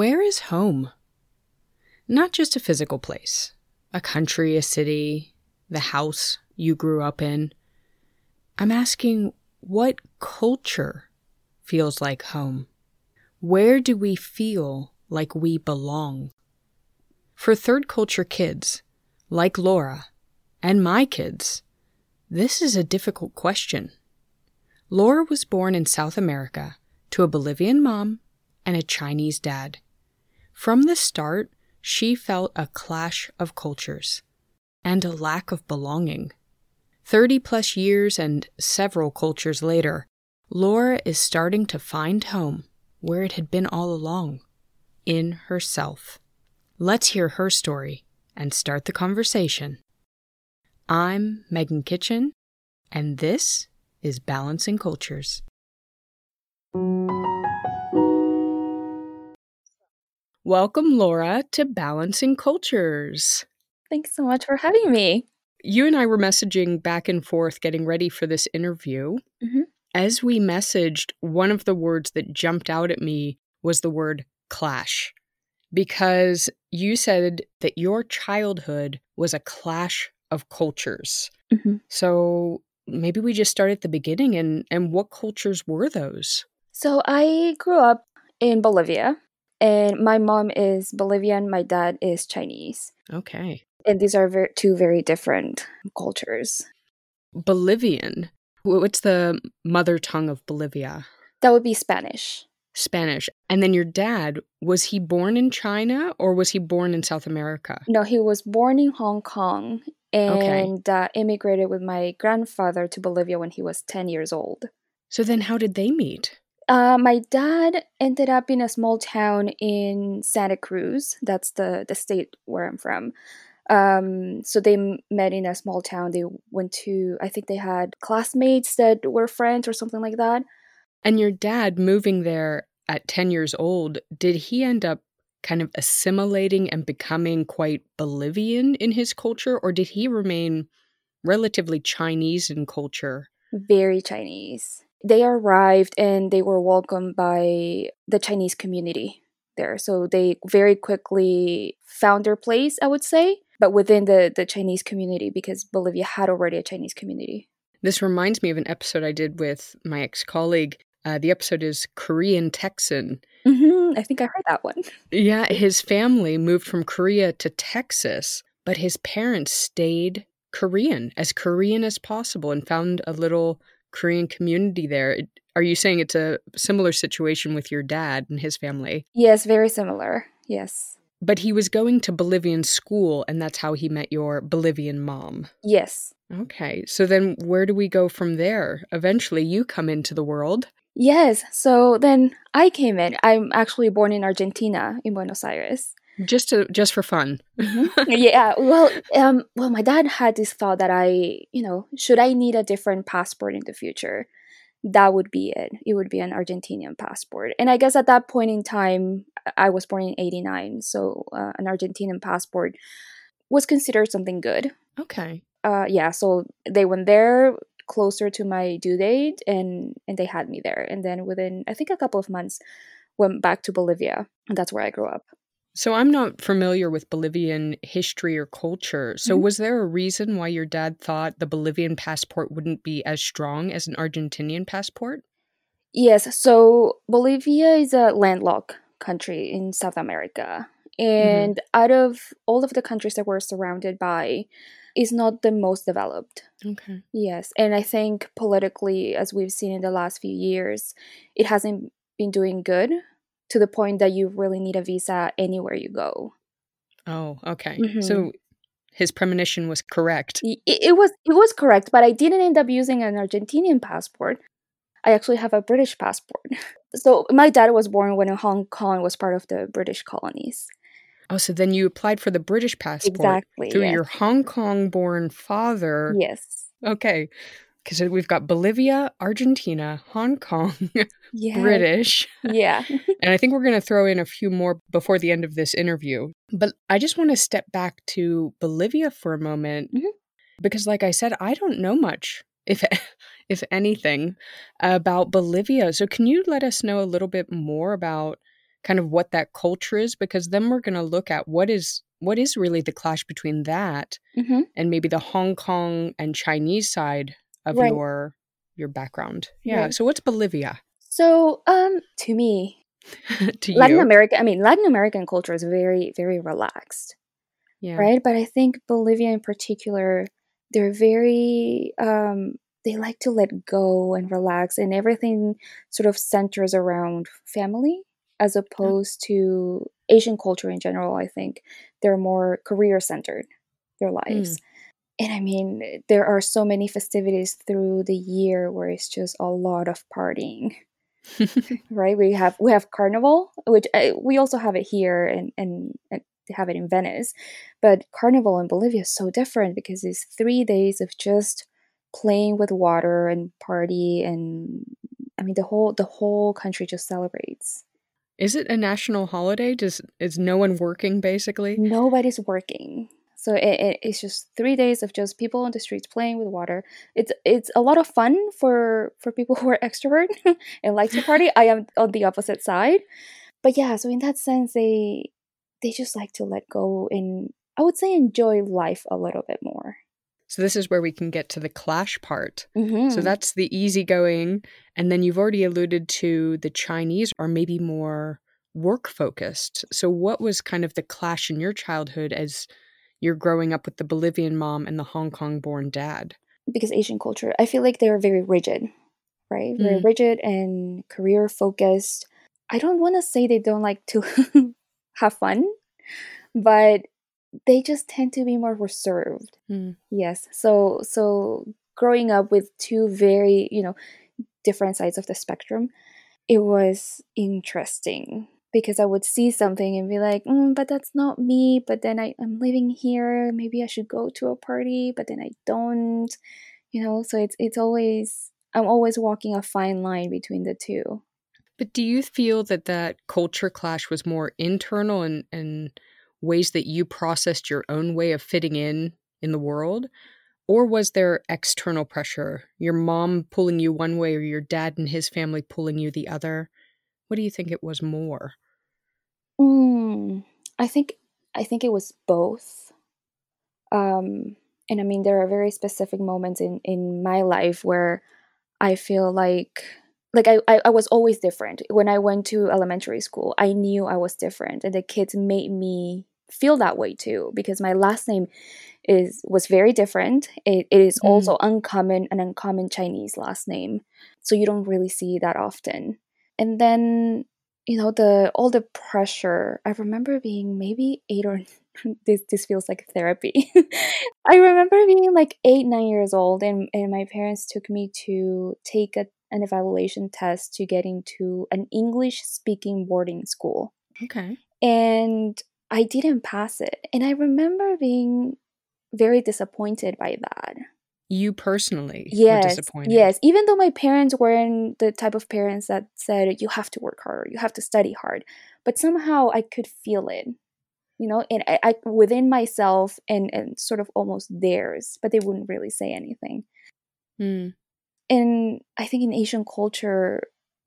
Where is home? Not just a physical place, a country, a city, the house you grew up in. I'm asking what culture feels like home? Where do we feel like we belong? For third culture kids, like Laura, and my kids, this is a difficult question. Laura was born in South America to a Bolivian mom and a Chinese dad. From the start, she felt a clash of cultures and a lack of belonging. 30 plus years and several cultures later, Laura is starting to find home where it had been all along in herself. Let's hear her story and start the conversation. I'm Megan Kitchen, and this is Balancing Cultures. Welcome, Laura, to Balancing Cultures. Thanks so much for having me. You and I were messaging back and forth getting ready for this interview. Mhm. As we messaged, one of the words that jumped out at me was the word clash. Because you said that your childhood was a clash of cultures. Mhm. So maybe we just start at the beginning and, and what cultures were those? So I grew up in Bolivia, and my mom is Bolivian, my dad is Chinese. Okay. And these are ver- two very different cultures. Bolivian. What's the mother tongue of Bolivia? That would be Spanish. Spanish. And then your dad, was he born in China or was he born in South America? No, he was born in Hong Kong Okay. and uh, immigrated with my grandfather to Bolivia when he was 10 years old. So then how did they meet? Uh, my dad ended up in a small town in Santa Cruz. That's the, the state where I'm from. Um, so they met in a small town. They went to, I think they had classmates that were friends or something like that. And your dad moving there at 10 years old, did he end up kind of assimilating and becoming quite Bolivian in his culture or did he remain relatively Chinese in culture? Very Chinese. They arrived and they were welcomed by the Chinese community there. So they very quickly found their place, I would say, but within the, the Chinese community because Bolivia had already a Chinese community. This reminds me of an episode I did with my ex colleague. Uh, the episode is Korean Texan. hmm I think I heard that one. Yeah, his family moved from Korea to Texas, but his parents stayed Korean, as Korean as possible, and found a little Korean community there. Are you saying it's a similar situation with your dad and his family? Yes, very similar. Yes. But he was going to Bolivian school, and that's how he met your Bolivian mom. Yes. Okay, so then where do we go from there? Eventually, you come into the world. Yes. So then I came in. I'm actually born in Argentina, in Buenos Aires. Just to just for fun. yeah. Well, um, well, my dad had this thought that I, you know, should I need a different passport in the future, that would be it. It would be an Argentinian passport. And I guess at that point in time, I was born in '89, so uh, an Argentinian passport was considered something good. Okay. uh yeah so they went there closer to my due date and and they had me there and then within i think a couple of months went back to bolivia and that's where i grew up So I'm not familiar with Bolivian history or culture. So Mhm. was there a reason why your dad thought the Bolivian passport wouldn't be as strong as an Argentinian passport? yes so bolivia is a landlocked country in south america and out of all of the countries that we're surrounded by is not the most developed Okay. yes and i think politically as we've seen in the last few years it hasn't been doing good to the point that you really need a visa anywhere you go Oh, okay. Mhm. So his premonition was correct. It, it was it was correct but i didn't end up using an argentinian passport i actually have a british passport so my dad was born when hong kong was part of the british colonies Oh, so then you applied for the British passport exactly through yes. your Hong Kong born father. yes Okay. Because we've got Bolivia, Argentina, Hong Kong, yeah British. yeah And I think we're going to throw in a few more before the end of this interview. But I just want to step back to Bolivia for a moment Mhm. because, like I said, I don't know much, if if anything, about Bolivia. So can you let us know a little bit more about kind of what that culture is because then we're going to look at what is what is really the clash between that Mhm. and maybe the Hong Kong and Chinese side of Right. your your background. Yeah. Right. So what's Bolivia So, um, to me, to Latin you? America, I mean, Latin American culture is very, very relaxed, yeah. right? But I think Bolivia in particular, they're very, um, they like to let go and relax, and everything sort of centers around family as opposed to Asian culture in general. I think they're more career centered, their lives. And I mean, there are so many festivities through the year where it's just a lot of partying right we have we have carnival which uh, we also have it here and and, and they have it in venice but carnival in bolivia is so different because it's three days of just playing with water and party and i mean the whole the whole country just celebrates is it a national holiday? Does is no one working basically? nobody's working so it, it, it's just three days of just people on the streets playing with water it's it's a lot of fun for for people who are extrovert and like to party i am on the opposite side but yeah so in that sense they they just like to let go and i would say enjoy life a little bit more So this is where we can get to the clash part. mm-hmm. So that's the easygoing. And then you've already alluded to the Chinese are maybe more work focused. So what was kind of the clash in your childhood as you're growing up with the Bolivian mom and the Hong Kong born dad? because asian culture i feel like they're very rigid right very Mm. rigid and career focused i don't want to say they don't like to have fun but they just tend to be more reserved Mm. yes so so growing up with two very you know different sides of the spectrum it was interesting because i would see something and be like mm, but that's not me but then I, i'm living here maybe i should go to a party but then i don't you know so it's it's always i'm always walking a fine line between the two But do you feel that that culture clash was more internal and and ways that you processed your own way of fitting in in the world? Or was there external pressure? Your mom pulling you one way or your dad and his family pulling you the other? What do you think it was more? Mm, I think I think it was both. Um, and I mean, there are very specific moments in in my life where I feel like like I, I I was always different. When I went to elementary school, I knew I was different, and the kids made me feel that way too because my last name is was very different. It, it is Mm. also uncommon, an uncommon Chinese last name, so you don't really see that often. And then you know the all the pressure i remember being maybe eight or this this feels like therapy. I remember being like eight nine years old and, and my parents took me to take a, an evaluation test to get into an english speaking boarding school. Okay. and i didn't pass it. And i remember being very disappointed by that You personally yes were disappointed. yes even though my parents weren't the type of parents that said you have to work harder you have to study hard but somehow i could feel it you know and i, I within myself and and sort of almost theirs but they wouldn't really say anything Mm. and i think in asian culture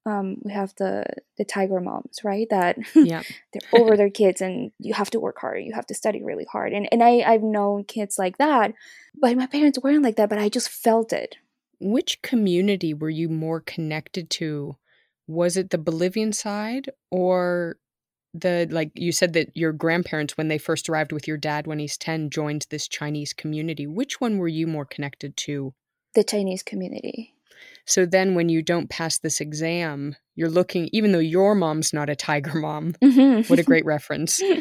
um, we have the the tiger moms right that Yeah. they're over their kids and you have to work hard you have to study really hard and and I, i've known kids like that but my parents weren't like that but i just felt it Which community were you more connected to? Was it the Bolivian side or the like you said that your grandparents when they first arrived with your dad when he's 10 joined this Chinese community. Which one were you more connected to? the chinese community So then when you don't pass this exam, you're looking even though your mom's not a tiger mom. Mhm. What a great reference.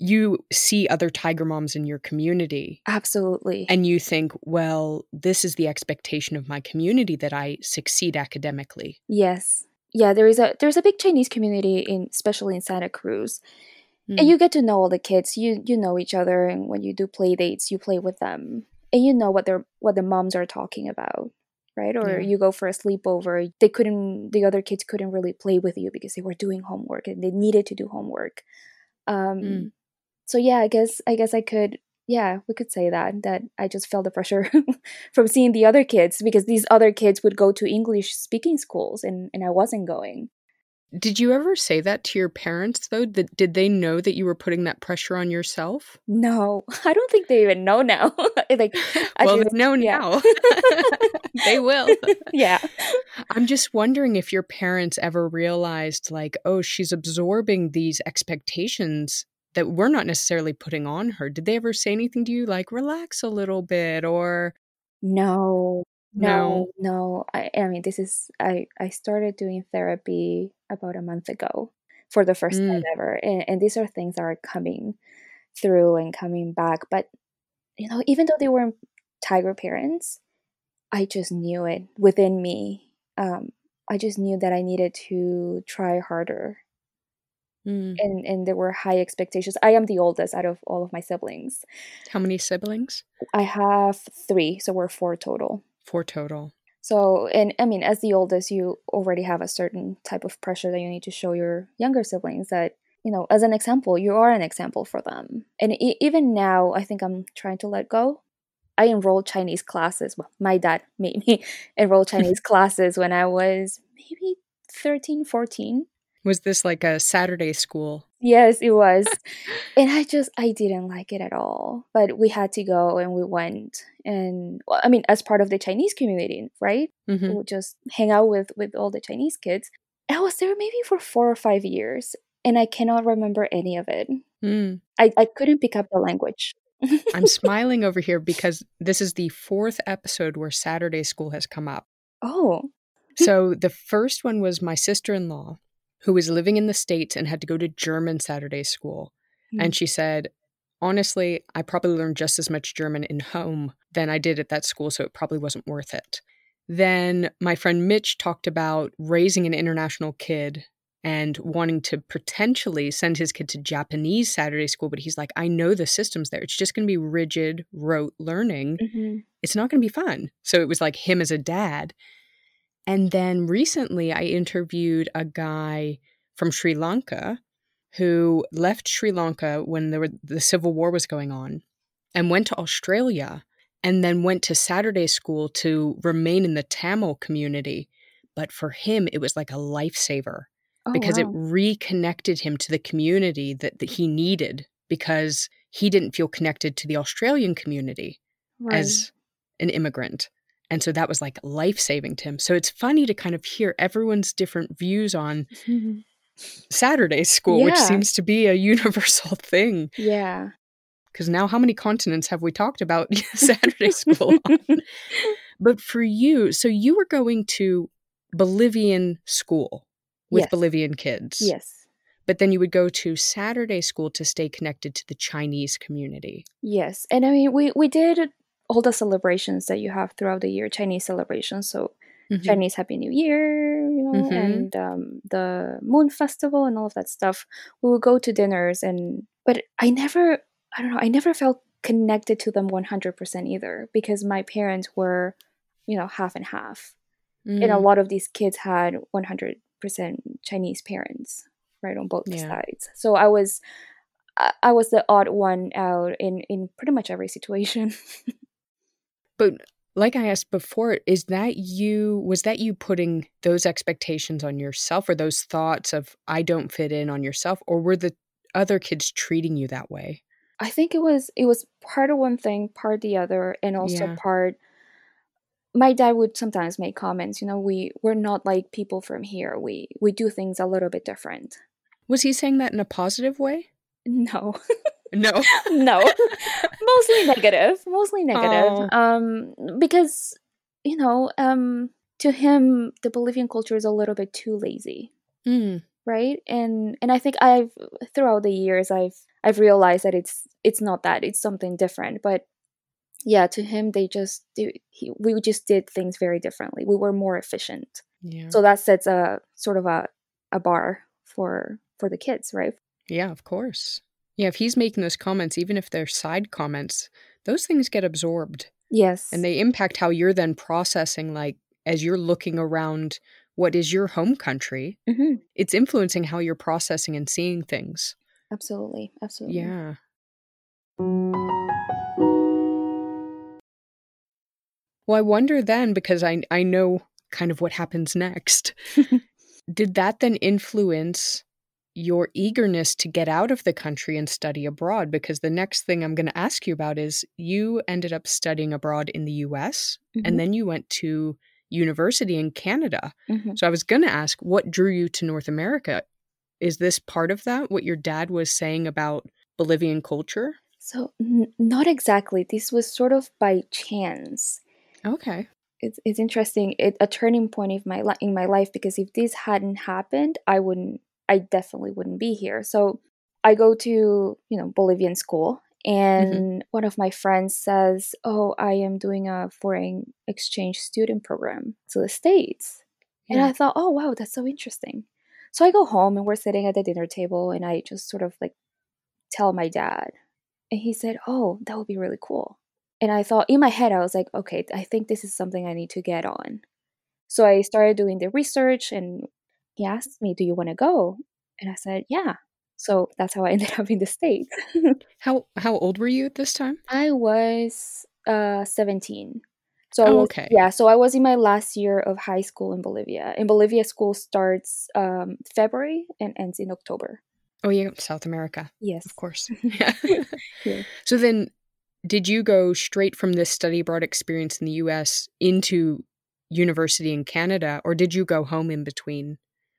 You see other tiger moms in your community Absolutely. and you think, well, this is the expectation of my community that I succeed academically. yes. Yeah, there is a there's a big Chinese community in especially in Santa Cruz. Mm. And you get to know all the kids. You you know each other and when you do play dates, you play with them. And you know what they're what the moms are talking about. Right? Or Yeah. you go for a sleepover. They couldn't the other kids couldn't really play with you because they were doing homework and they needed to do homework. Um Mm. so yeah, I guess I guess I could yeah, we could say that that I just felt the pressure from seeing the other kids because these other kids would go to English speaking schools and and I wasn't going. Did you ever say that to your parents though? That did they know that you were putting that pressure on yourself? No, I don't think they even know now. like, well, they know yeah. now. they will. yeah. I'm just wondering if your parents ever realized, like, oh, she's absorbing these expectations that we're not necessarily putting on her. Did they ever say anything to you, like, relax a little bit, or? No, no, no. I, I mean, this is I. I started doing therapy about a month ago for the first mm. time ever, and, and these are things that are coming through and coming back. But you know, even though they weren't tiger parents, I just knew it within me. Um, I just knew that I needed to try harder. Mm. And and there were high expectations. I am the oldest out of all of my siblings. How many siblings? I have 3, so we're 4 total. Four total. So, and I mean, as the oldest, you already have a certain type of pressure that you need to show your younger siblings that, you know, as an example, you are an example for them. And e- even now, I think I'm trying to let go. I enrolled Chinese classes. Well, my dad made me enroll Chinese classes when I was maybe 13, 14. Was this like a Saturday school? Yes, it was. and I just I didn't like it at all. But we had to go and we went and well, I mean as part of the Chinese community, right? Mm-hmm. We'll just hang out with with all the Chinese kids. I was there maybe for 4 or 5 years and I cannot remember any of it. Mm. I, I couldn't pick up the language. I'm smiling over here because this is the fourth episode where Saturday school has come up. Oh. so the first one was my sister in law who was living in the States and had to go to German Saturday school. Mm-hmm. And she said, honestly, I probably learned just as much German in home than I did at that school, so it probably wasn't worth it. Then my friend Mitch talked about raising an international kid and wanting to potentially send his kid to Japanese Saturday school, but he's like, I know the systems there. It's just going to be rigid, rote learning. Mm-hmm. It's not going to be fun. So it was like him as a dad. And then recently, I interviewed a guy from Sri Lanka who left Sri Lanka when there were, the civil war was going on and went to Australia and then went to Saturday school to remain in the Tamil community. But for him, it was like a lifesaver oh, because wow. it reconnected him to the community that, that he needed because he didn't feel connected to the Australian community right. as an immigrant. And so that was like life saving to him. So it's funny to kind of hear everyone's different views on mm-hmm. Saturday school, yeah. which seems to be a universal thing. Yeah. Because now, how many continents have we talked about Saturday school But for you, so you were going to Bolivian school with yes. Bolivian kids. Yes. But then you would go to Saturday school to stay connected to the Chinese community. Yes. And I mean, we, we did all the celebrations that you have throughout the year, Chinese celebrations. So mm-hmm. Chinese Happy New Year, you know, mm-hmm. and um, the Moon Festival and all of that stuff. We would go to dinners, and but I never, I don't know, I never felt connected to them one hundred percent either because my parents were, you know, half and half, mm. and a mm. lot of these kids had one hundred percent Chinese parents, right on both yeah. sides. So I was. I was the odd one out in, in pretty much every situation. But like I asked before, is that you, was that you putting those expectations on yourself or those thoughts of, I don't fit in on yourself? Or were the other kids treating you that way? I think it was it was part of one thing, part the other, and also yeah. part my dad would sometimes make comments, you know, we we're not like people from here. We we do things a little bit different. Was he saying that in a positive way? No. No. no. Mostly negative. Mostly negative. Oh. Um because you know, um to him the Bolivian culture is a little bit too lazy. Mm. Right? And and I think I've throughout the years I've I've realized that it's it's not that. It's something different, but yeah, to him they just do, he, we just did things very differently. We were more efficient. Yeah. So that sets a sort of a a bar for for the kids, right? Yeah, of course. Yeah, if he's making those comments, even if they're side comments, those things get absorbed. Yes. And they impact how you're then processing, like, as you're looking around what is your home country, mm-hmm. it's influencing how you're processing and seeing things. Absolutely. Absolutely. Yeah. Well, I wonder then, because I, I know kind of what happens next. did that then influence your eagerness to get out of the country and study abroad? Because the next thing I'm going to ask you about is you ended up studying abroad in the US Mhm. and then you went to university in Canada. Mhm. So I was going to ask what drew you to North America? Is this part of that, what your dad was saying about Bolivian culture? So, n- not exactly. This was sort of by chance. Okay. It's, it's interesting. It, a turning point in my li- in my life because if this hadn't happened, I wouldn't. I definitely wouldn't be here. So, I go to you know Bolivian school, mm-hmm. and one of my friends says, "Oh, I am doing a foreign exchange student program to the states." And I thought, oh, wow, that's so interesting. So I go home and we're sitting at the dinner table and I just sort of like tell my dad. And he said, oh, that would be really cool. And I thought in my head, I was like, okay, I think this is something I need to get on. So I started doing the research and he asked me, do you want to go? And I said, yeah. So that's how I ended up in the States. How how old were you at this time? I was uh 17. So Oh, was, okay. yeah, so I was in my last year of high school in Bolivia. In Bolivia, school starts um, February and ends in October. Oh, yeah, South America, Yes. of course. Yeah. Yeah. So then, did you go straight from this study abroad experience in the U.S. into university in Canada, or did you go home in between?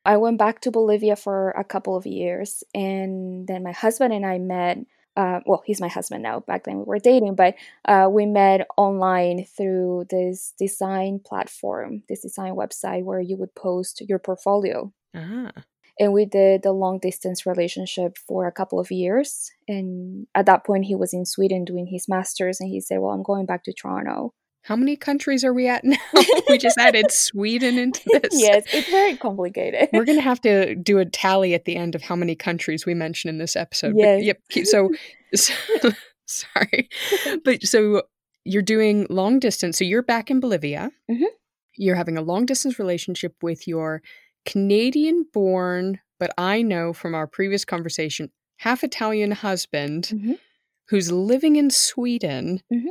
I went back to Bolivia for a couple of years, and then my husband and I met. Uh, well, he's my husband now. Back then we were dating, but uh, we met online through this design platform, this design website where you would post your portfolio. Ah, and we did a long distance relationship for a couple of years and at that point he was in sweden doing his masters and he said well i'm going back to toronto how many countries are we at now? we just added Sweden into this. yes it's very complicated We're going to have to do a tally at the end of how many countries we mention in this episode. But, Yes. yep. So, so sorry. But so you're doing long distance. So you're back in Bolivia. Mhm. You're having a long distance relationship with your Canadian born, but I know from our previous conversation, half Italian husband Mhm. who's living in Sweden. Mhm.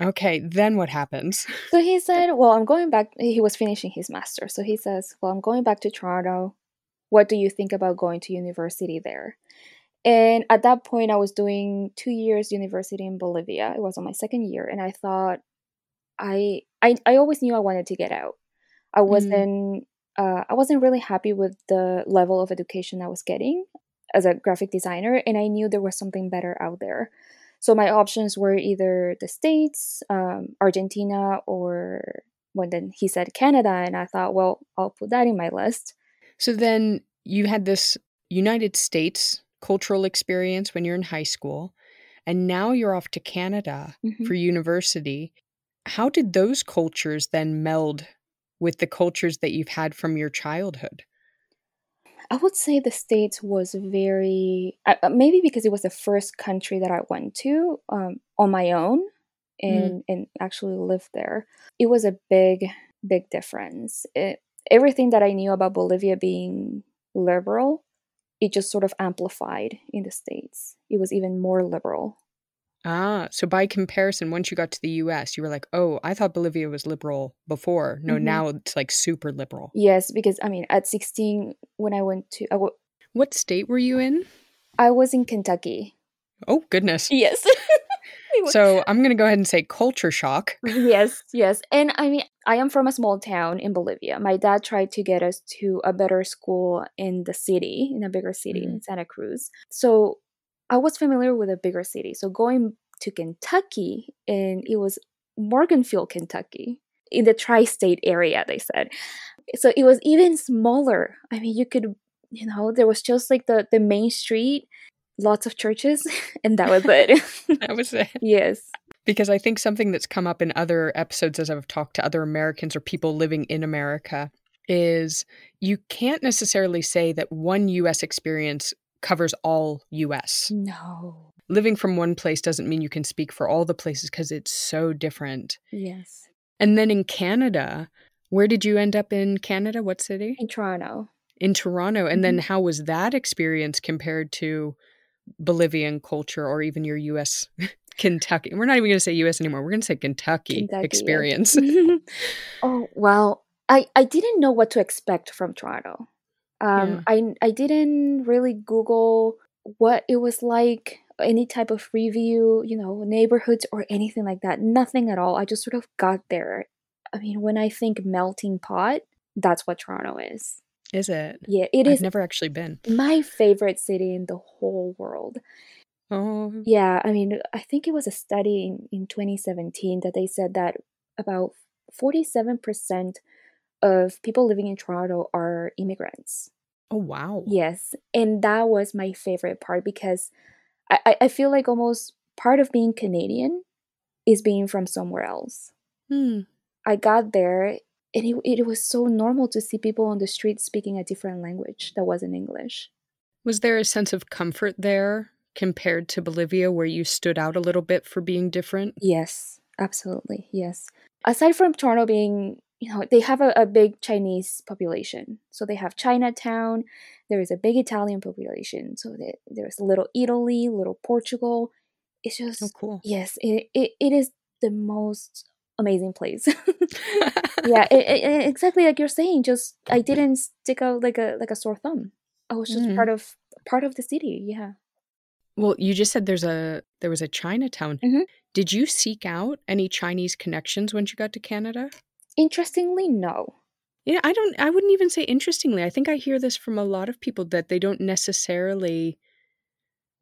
Okay. Then what happens? so he said well i'm going back he was finishing his master. So he says well i'm going back to toronto. What do you think about going to university there? And at that point i was doing two years university in bolivia. It was on my second year and i thought i i, I always knew i wanted to get out. I wasn't uh, i wasn't really happy with the level of education i was getting as a graphic designer and i knew there was something better out there so my options were either the states um, argentina or well then he said canada and i thought well i'll put that in my list So then you had this United States cultural experience when you're in high school, and now you're off to Canada Mhm. for university. How did those cultures then meld with the cultures that you've had from your childhood? I would say the States was very, uh, maybe because it was the first country that I went to um, on my own and, and actually lived there. It was a big, big difference. It, everything that I knew about Bolivia being liberal, it just sort of amplified in the States. It was even more liberal. Ah, so by comparison, once you got to the US, you were like, oh, I thought Bolivia was liberal before. No, Mhm. now it's like super liberal. Yes, because I mean, at 16, when I went to, I, w- What state were you in? I was in Kentucky. Oh, goodness. Yes. So I'm going to go ahead and say culture shock. yes, yes. And I mean, I am from a small town in Bolivia. My dad tried to get us to a better school in the city, in a bigger city in Santa Cruz. So I was familiar with a bigger city. So going to Kentucky, and it was Morganfield, Kentucky, in the tri state area, they said. So it was even smaller. I mean, you could, you know, there was just like the, the main street, lots of churches, and that was it. That was it. yes. Because I think something that's come up in other episodes as I've talked to other Americans or people living in America is you can't necessarily say that one US experience covers all US. No. Living from one place doesn't mean you can speak for all the places because it's so different. Yes. And then in Canada, where did you end up in Canada? What city? In Toronto. In Toronto. And then mm-hmm. how was that experience compared to Bolivian culture or even your US Kentucky? We're not even going to say US anymore. We're going to say Kentucky, Kentucky, experience. oh well, I I didn't know what to expect from Toronto. Um, I I didn't really Google what it was like, any type of review, you know, neighborhoods or anything like that. Nothing at all. I just sort of got there. I mean, when I think melting pot, that's what Toronto is. Is it? Yeah, it I've is never actually been. my favorite city in the whole world. Oh, Yeah, I mean, I think it was a study in, in 2017 that they said that about 47% of people living in Toronto are immigrants. oh wow. Yes, and that was my favorite part because I, I- feel like almost part of being Canadian is being from somewhere else. Hmm. I got there and it, it was so normal to see people on the street speaking a different language that wasn't English. Was there a sense of comfort there compared to Bolivia where you stood out a little bit for being different? Yes, absolutely. Yes. Aside from Toronto being, you know, they have a, a big Chinese population. So they have Chinatown, there is a big Italian population. So there, there's little Italy, little Portugal. It's just, Oh, cool. yes, it, it, it is the most amazing place. yeah, it, it- exactly like you're saying. Just I didn't stick out like a like a sore thumb. I was just Mm. part of part of the city. Yeah. Well, you just said there's a there was a Chinatown. Mhm. Did you seek out any Chinese connections when you got to Canada? Interestingly, no. Yeah, I don't I wouldn't even say interestingly. I think I hear this from a lot of people that they don't necessarily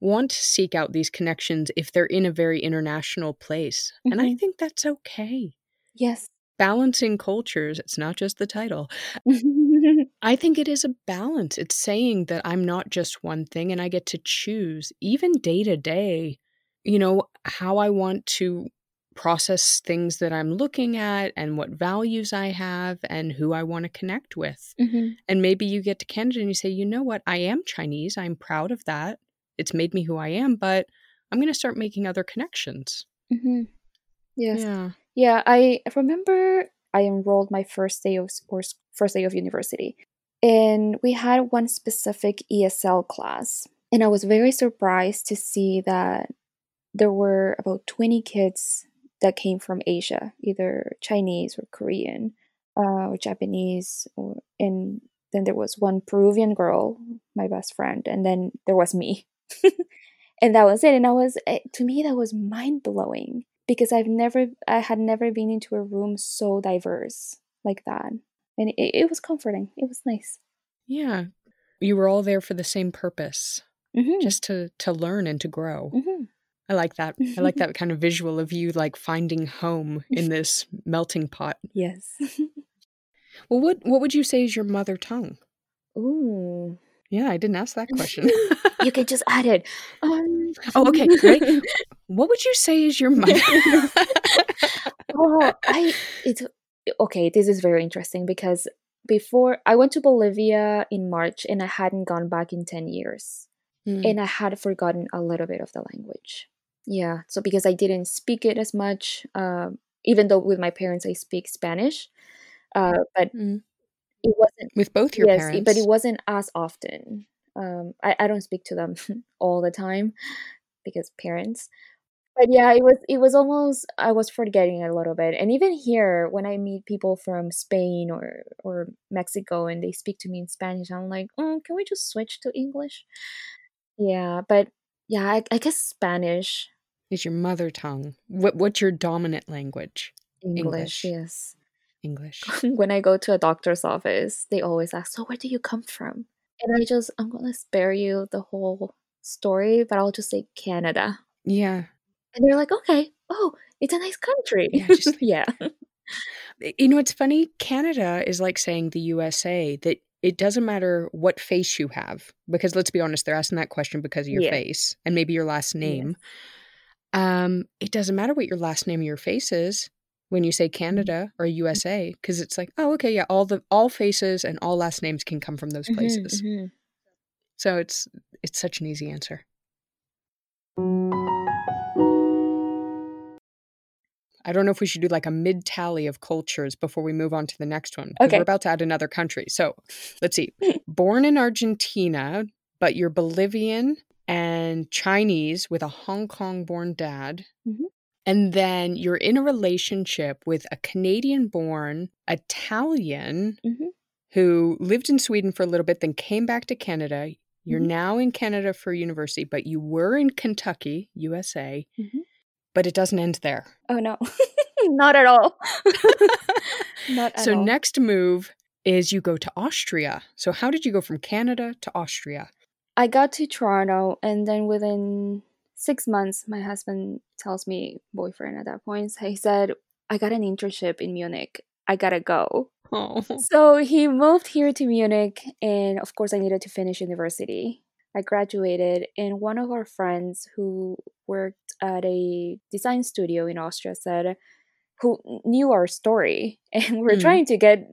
want to seek out these connections if they're in a very international place. And I Mhm. think that's okay. Yes. Balancing cultures, it's not just the title. I think it is a balance. It's saying that I'm not just one thing and I get to choose, even day to day, you know, how I want to process things that I'm looking at and what values I have and who I want to connect with. Mhm. And maybe you get to Canada and you say, you know what? I am Chinese. I'm proud of that. It's made me who I am, but I'm going to start making other connections. Mhm. Yes. Yeah. Yeah, I remember I enrolled my first day of or first day of university, and we had one specific ESL class, and I was very surprised to see that there were about twenty kids that came from Asia, either Chinese or Korean, uh, or Japanese, or and then there was one Peruvian girl, my best friend, and then there was me. and that was it and i was eh, to me that was mind blowing because i've never i had never been into a room so diverse like that and it, it was comforting it was nice Yeah. You were all there for the same purpose, mm-hmm. just to to learn and to grow. hmm I like that. I like that kind of visual of you like finding home in this melting pot. yes Well, what what would you say is your mother tongue? ooh Yeah, I didn't ask that question. you can just add it um, oh, okay. Ready? What would you say is your mother? oh i it's okay this is very interesting because before i went to bolivia in march and i hadn't gone back in 10 years Mm. and I had forgotten a little bit of the language. Yeah, so because I didn't speak it as much, um, even though with my parents I speak Spanish, uh, but Mm. it wasn't. With both your yes, parents. it- but it wasn't as often. Um, I I don't speak to them all the time because parents. But yeah, it was it was almost I was forgetting a little bit, and even here when I meet people from Spain or or Mexico and they speak to me in Spanish, I'm like, oh, can we just switch to English? Yeah, but yeah, I, I guess Spanish, is your mother tongue. What what's your dominant language? English, English. yes. English. when I go to a doctor's office, they always ask, "So where do you come from?" And I just I'm gonna spare you the whole story, but I'll just say Canada. Yeah. And they're like, "Okay, oh, it's a nice country." Yeah, just- yeah. You know, it's funny. Canada is like saying the USA that it doesn't matter what face you have, because let's be honest, they're asking that question because of your Yeah. face and maybe your last name. Um, it doesn't matter what your last name or your face is when you say Canada or USA, because it's like, oh, okay, yeah, all the all faces and all last names can come from those Mhm, places. mhm. So it's it's such an easy answer. I don't know if we should do like a mid tally of cultures before we move on to the next one. Okay. We're about to add another country. So let's see. Born in Argentina, but you're Bolivian and Chinese with a Hong Kong born dad. Mhm. And then you're in a relationship with a Canadian born Italian Mhm. who lived in Sweden for a little bit, then came back to Canada. You're Mhm. now in Canada for university, but you were in Kentucky, USA, Mhm. but it doesn't end there. Oh no, not at all. not at so, all. next move is you go to Austria. So, how did you go from Canada to Austria? I got to Toronto, and then within six months, my husband tells me, boyfriend at that point, he said, I got an internship in Munich. I gotta go. Oh, So he moved here to Munich, and of course, I needed to finish university. I graduated, and one of our friends who worked at a design studio in Austria said, who knew our story, and we're Mm. trying to get,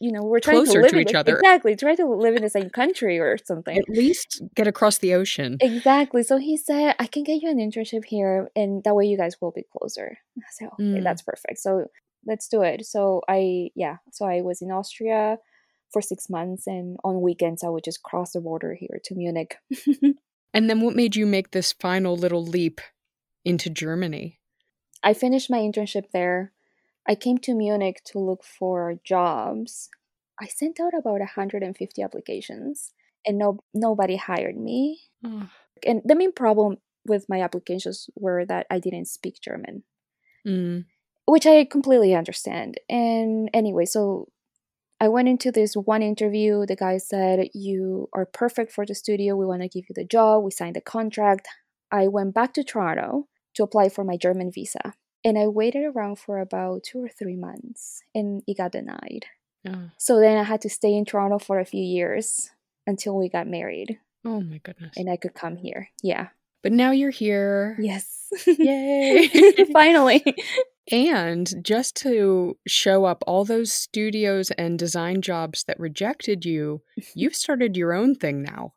you know, we're trying to live to in each the- other. Exactly, try to live in the same country or something. at least get across the ocean. Exactly. So he said, I can get you an internship here, and that way you guys will be closer. I said, okay, Mm. that's perfect. So let's do it. So I, yeah, so I was in Austria for six months, and on weekends I would just cross the border here to Munich. And then what made you make this final little leap into Germany? I finished my internship there. I came to Munich to look for jobs. I sent out about 150 applications, and no nobody hired me. Oh, And the main problem with my applications were that I didn't speak German. mm, which I completely understand. And anyway, so I went into this one interview. The guy said, You are perfect for the studio. We want to give you the job. We signed the contract. I went back to Toronto to apply for my German visa. And I waited around for about two or three months and it got denied. oh, So then I had to stay in Toronto for a few years until we got married oh my goodness. and I could come here. Yeah. But now you're here. Yes. Yay. Finally. And just to show up all those studios and design jobs that rejected you, you've started your own thing now.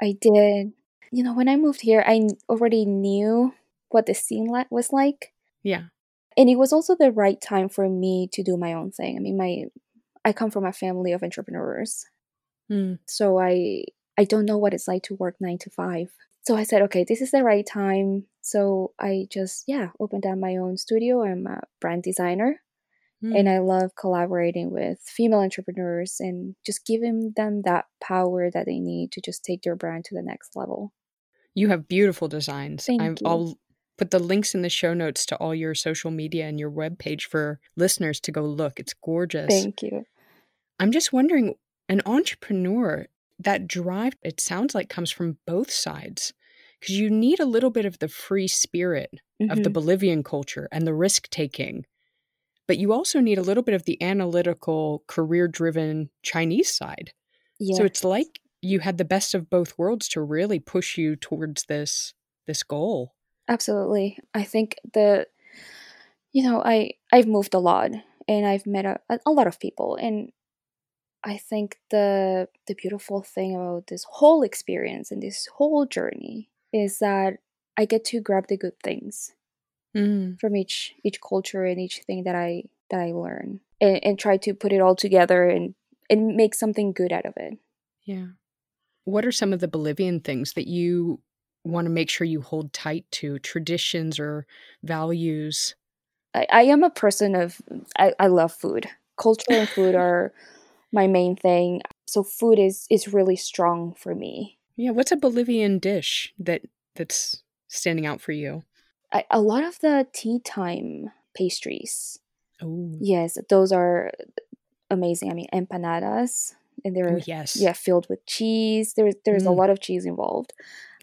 I did. You know, when I moved here, I already knew what the scene was like, Yeah. and it was also the right time for me to do my own thing. I mean, my I come from a family of entrepreneurs, Mm. so I I don't know what it's like to work 9 to 5. So I said, okay, this is the right time. So I just yeah, opened up my own studio. I'm a brand designer and Mm. I love collaborating with female entrepreneurs and just giving them that power that they need to just take their brand to the next level. You have beautiful designs. Thank I'm, you. I'll put the links in the show notes to all your social media and your webpage for listeners to go look. It's gorgeous. Thank you. I'm just wondering, an entrepreneur, that drive, it sounds like comes from both sides. Because you need a little bit of the free spirit of the Mhm. Bolivian culture and the risk taking. But you also need a little bit of the analytical, career driven Chinese side. yeah. So it's like you had the best of both worlds to really push you towards this this goal. Absolutely. I think the you know, I I've moved a lot and I've met a, a lot of people and I think the the beautiful thing about this whole experience and this whole journey is that I get to grab the good things Mm. from each each culture and each thing that I that I learn and, and try to put it all together and and make something good out of it. Yeah. What are some of the Bolivian things that you want to make sure you hold tight to, traditions or values? I, I am a person of I, I love food. Culture and food are my main thing. So food is is really strong for me. Yeah, what's a Bolivian dish that that's standing out for you? I, a lot of the tea time pastries. Oh, Yes, those are amazing. I mean empanadas and they're oh yes. yeah filled with cheese. There's there's a Mm. lot of cheese involved.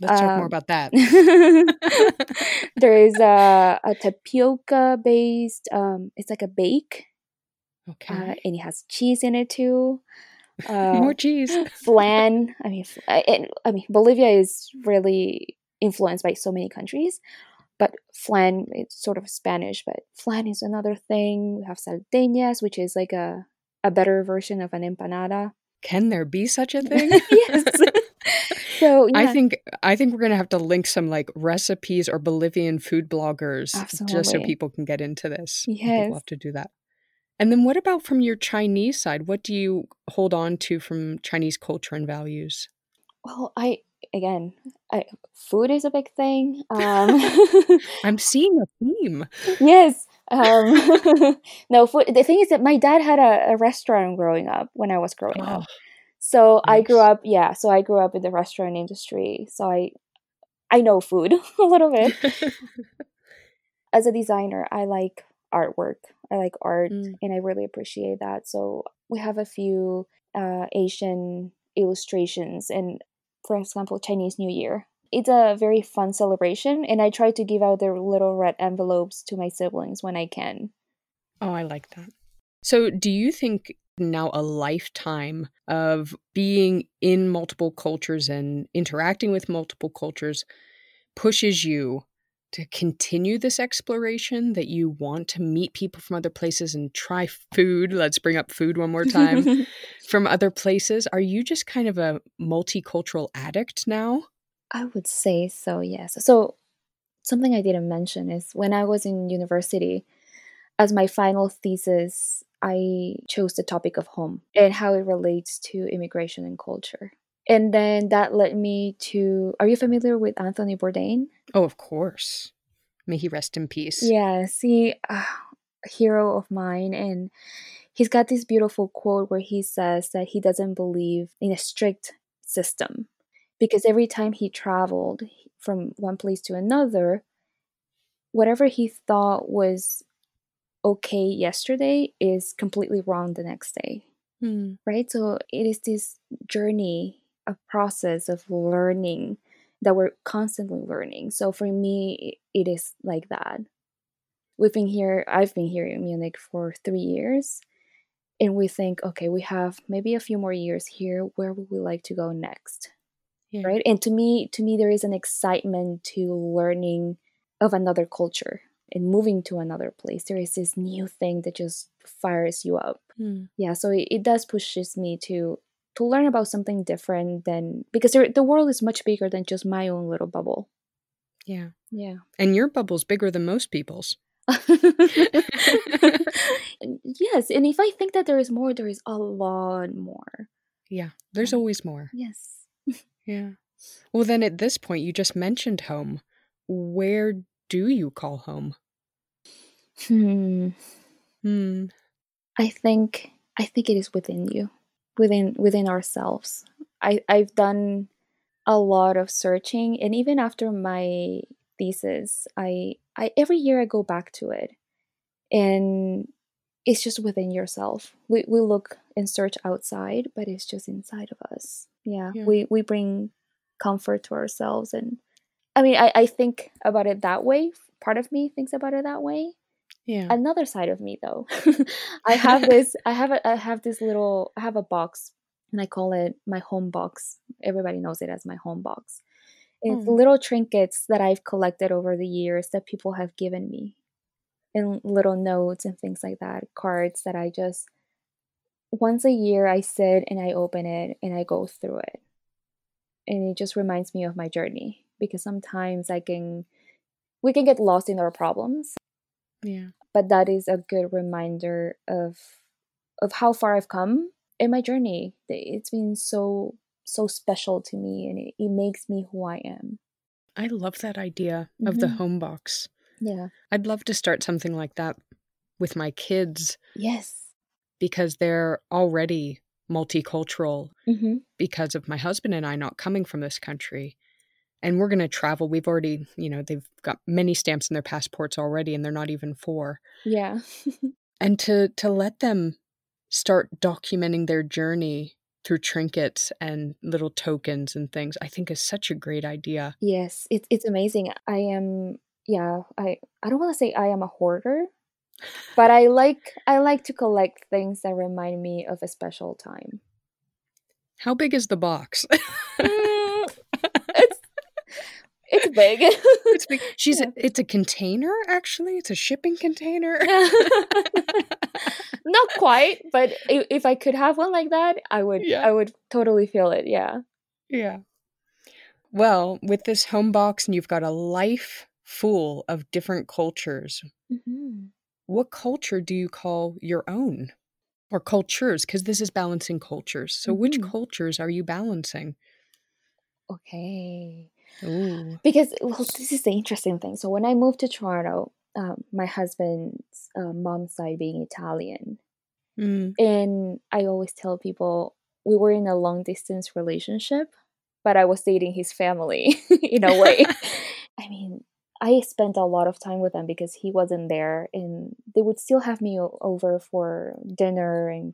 Let's talk more Um, about that. there is a, a tapioca based um it's like a bake okay. uh, and it has cheese in it too. Uh, more cheese. flan. I mean, f- I, and- I mean, Bolivia is really influenced by so many countries, but flan it's sort of Spanish. But flan is another thing. We have salteñas, which is like a a better version of an empanada. Can there be such a thing? yes. so yeah, I think I think we're gonna have to link some like recipes or Bolivian food bloggers just so people can get into this. Yes. we'll have to do that. And then what about from your Chinese side? What do you hold on to from Chinese culture and values? well, I again, I, food is a big thing. Um, I'm seeing a theme. yes. Um, no, food. The thing is that my dad had a, a restaurant growing up when I was growing up. Oh, So I grew up, yeah. So I grew up in the restaurant industry. So I, I know food a little bit. As a designer, I like artwork. I like art, Mm. and I really appreciate that. So we have a few uh, Asian illustrations, and for example, Chinese New Year. It's a very fun celebration, and I try to give out the little red envelopes to my siblings when I can. Oh, I like that. So, do you think now a lifetime of being in multiple cultures and interacting with multiple cultures pushes you to continue this exploration that you want to meet people from other places and try food? Let's bring up food one more time from other places. Are you just kind of a multicultural addict now? I would say so, yes. So, something I didn't mention is when I was in university, as my final thesis, I chose the topic of home and how it relates to immigration and culture. And then that led me to. Are you familiar with Anthony Bourdain? Oh, of course. May he rest in peace. Yeah, see, uh, a hero of mine. And he's got this beautiful quote where he says that he doesn't believe in a strict system because every time he traveled from one place to another, whatever he thought was okay yesterday is completely wrong the next day, Hmm. right? So it is this journey, a process of learning that we're constantly learning. So for me, it is like that. We've been here, I've been here in Munich for three years, and we think, okay, we have maybe a few more years here. Where would we like to go next? Yeah. right and to me to me there is an excitement to learning of another culture and moving to another place there is this new thing that just fires you up Hmm. yeah so it, it does pushes me to to learn about something different than because there, the world is much bigger than just my own little bubble Yeah. yeah And your bubble's bigger than most people's. yes and if i think that there is more there is a lot more Yeah. There's Yeah. always more. yes Yeah. Well, then at this point, you just mentioned home. Where do you call home? hmm Hmm. I think I think it is within you, within within ourselves. I I've done a lot of searching, and even after my thesis, I I every year I go back to it, and it's just within yourself. We we look and search outside, but it's just inside of us. Yeah, Yeah. we we bring comfort to ourselves, and I mean I I think about it that way. Part of me thinks about it that way Yeah. another side of me though. I have this i have a i have this little i have a box and i call it my home box. Everybody knows it as my home box. It's Oh. little trinkets that i've collected over the years that people have given me and little notes and things like that cards that i just once a year i sit and i open it and i go through it. And it just reminds me of my journey because sometimes i can we can get lost in our problems yeah. but that is a good reminder of of how far I've come in my journey. It's been so so special to me, and it, it makes me who I am. I love that idea of the Mhm. home box. Yeah. I'd love to start something like that with my kids Yes. because they're already multicultural Mm-hmm. because of my husband and I not coming from this country. And we're going to travel. We've already, you know, they've got many stamps in their passports already and they're not even four. Yeah. and to to let them start documenting their journey through trinkets and little tokens and things i think is such a great idea yes. It's it's amazing. I am. Yeah. I I don't want to say I am a hoarder, but I like I like to collect things that remind me of a special time. how big is the box Mm, it's big. it's big she's Yeah. a, it's a container actually it's a shipping container Not quite, but if I could have one like that, I would. Yeah. I would totally feel it. Yeah. yeah well with this home box and you've got a life full of different cultures Mm-hmm. what culture do you call your own or cultures because this is balancing cultures so which Mhm. cultures are you balancing okay. Ooh. Because well, this is the interesting thing. So when I moved to Toronto, um, my husband's uh, mom's side being Italian, Mm. and I always tell people we were in a long distance relationship, but I was dating his family in a way. I mean, I spent a lot of time with them because he wasn't there, and they would still have me o- over for dinner and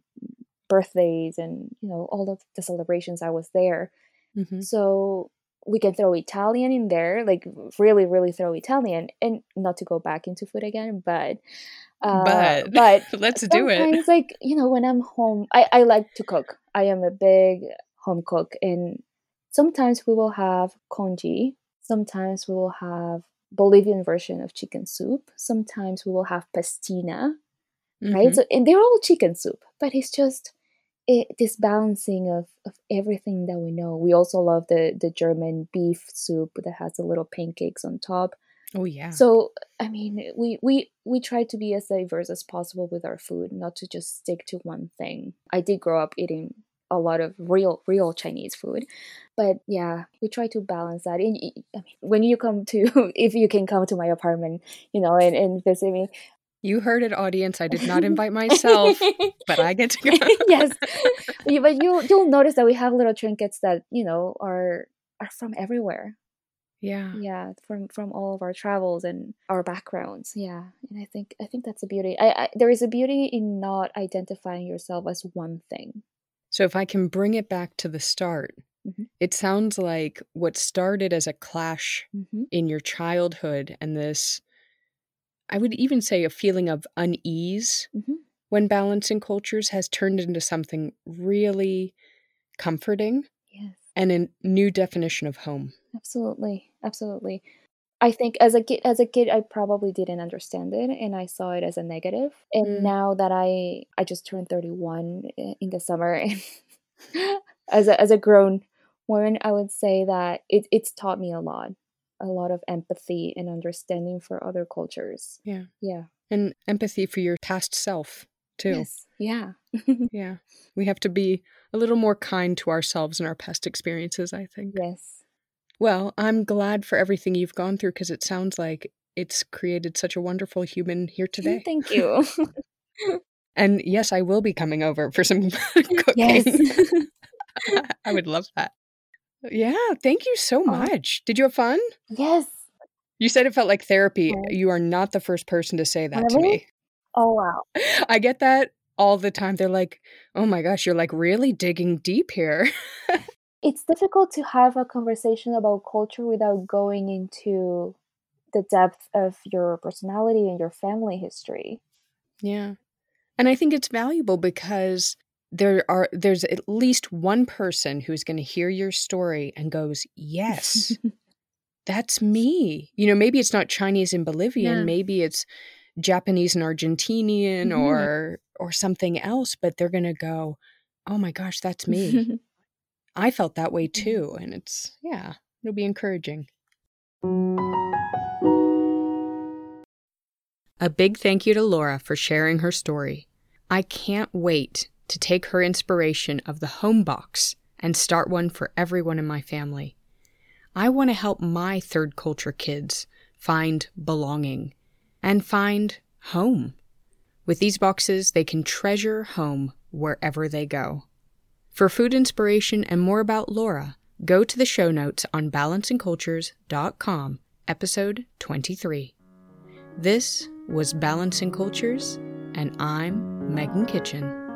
birthdays and you know all of the celebrations. I was there, Mhm. so we can throw Italian in there, like really, really throw Italian, and not to go back into food again, but uh, But- but Let's do it. like you know when i'm home I, I like to cook i am a big home cook and sometimes we will have congee sometimes we will have bolivian version of chicken soup sometimes we will have pastina right Mhm. so and they're all chicken soup but it's just it, this balancing of, of everything that we know we also love the the german beef soup that has the little pancakes on top Oh yeah. so I mean, we we we try to be as diverse as possible with our food, not to just stick to one thing. I did grow up eating a lot of real real Chinese food, but yeah, we try to balance that. And I mean, when you come to, if you can come to my apartment, you know, and, and visit me, you heard it, audience. I did not invite myself, but I get to go. yes, but you you'll notice that we have little trinkets that you know are are from everywhere. yeah. yeah from from all of our travels and our backgrounds yeah and i think i think that's a beauty I, I there is a beauty in not identifying yourself as one thing So if I can bring it back to the start, Mhm. it sounds like what started as a clash mm-hmm. in your childhood and this, I would even say, a feeling of unease Mhm. when balancing cultures has turned into something really comforting yes and a new definition of home. absolutely absolutely i think as a kid as a kid i probably didn't understand it and i saw it as a negative. and Mm. now that i i just turned 31 in the summer and as a as a grown woman i would say that it, it's taught me a lot a lot of empathy and understanding for other cultures Yeah. yeah And empathy for your past self, too. Yes. Yeah. Yeah. We have to be a little more kind to ourselves and our past experiences, I think. yes. Well, I'm glad for everything you've gone through because it sounds like it's created such a wonderful human here today. Thank you. And yes, I will be coming over for some cooking. yes. I would love that. Yeah, thank you so Oh. much. Did you have fun? yes. You said it felt like therapy. You are not the first person to say that to me. Oh wow. I get that all the time. They're like, oh my gosh, you're like really digging deep here. It's difficult to have a conversation about culture without going into the depth of your personality and your family history. Yeah. And I think it's valuable because there are there's at least one person who's going to hear your story and goes, "Yes, that's me." You know, maybe it's not Chinese and Bolivian, Yeah. maybe it's Japanese and Argentinian Mhm. or or something else, but they're going to go, "Oh my gosh, that's me." I felt that way too, and it's yeah, it'll be encouraging. A big thank you to Laura for sharing her story. I can't wait to take her inspiration of the home box and start one for everyone in my family. I want to help my third culture kids find belonging and find home. With these boxes, they can treasure home wherever they go. For food inspiration and more about Laura, go to the show notes on balancingcultures.com, episode 23. This was Balancing Cultures, and I'm Megan Kitchen.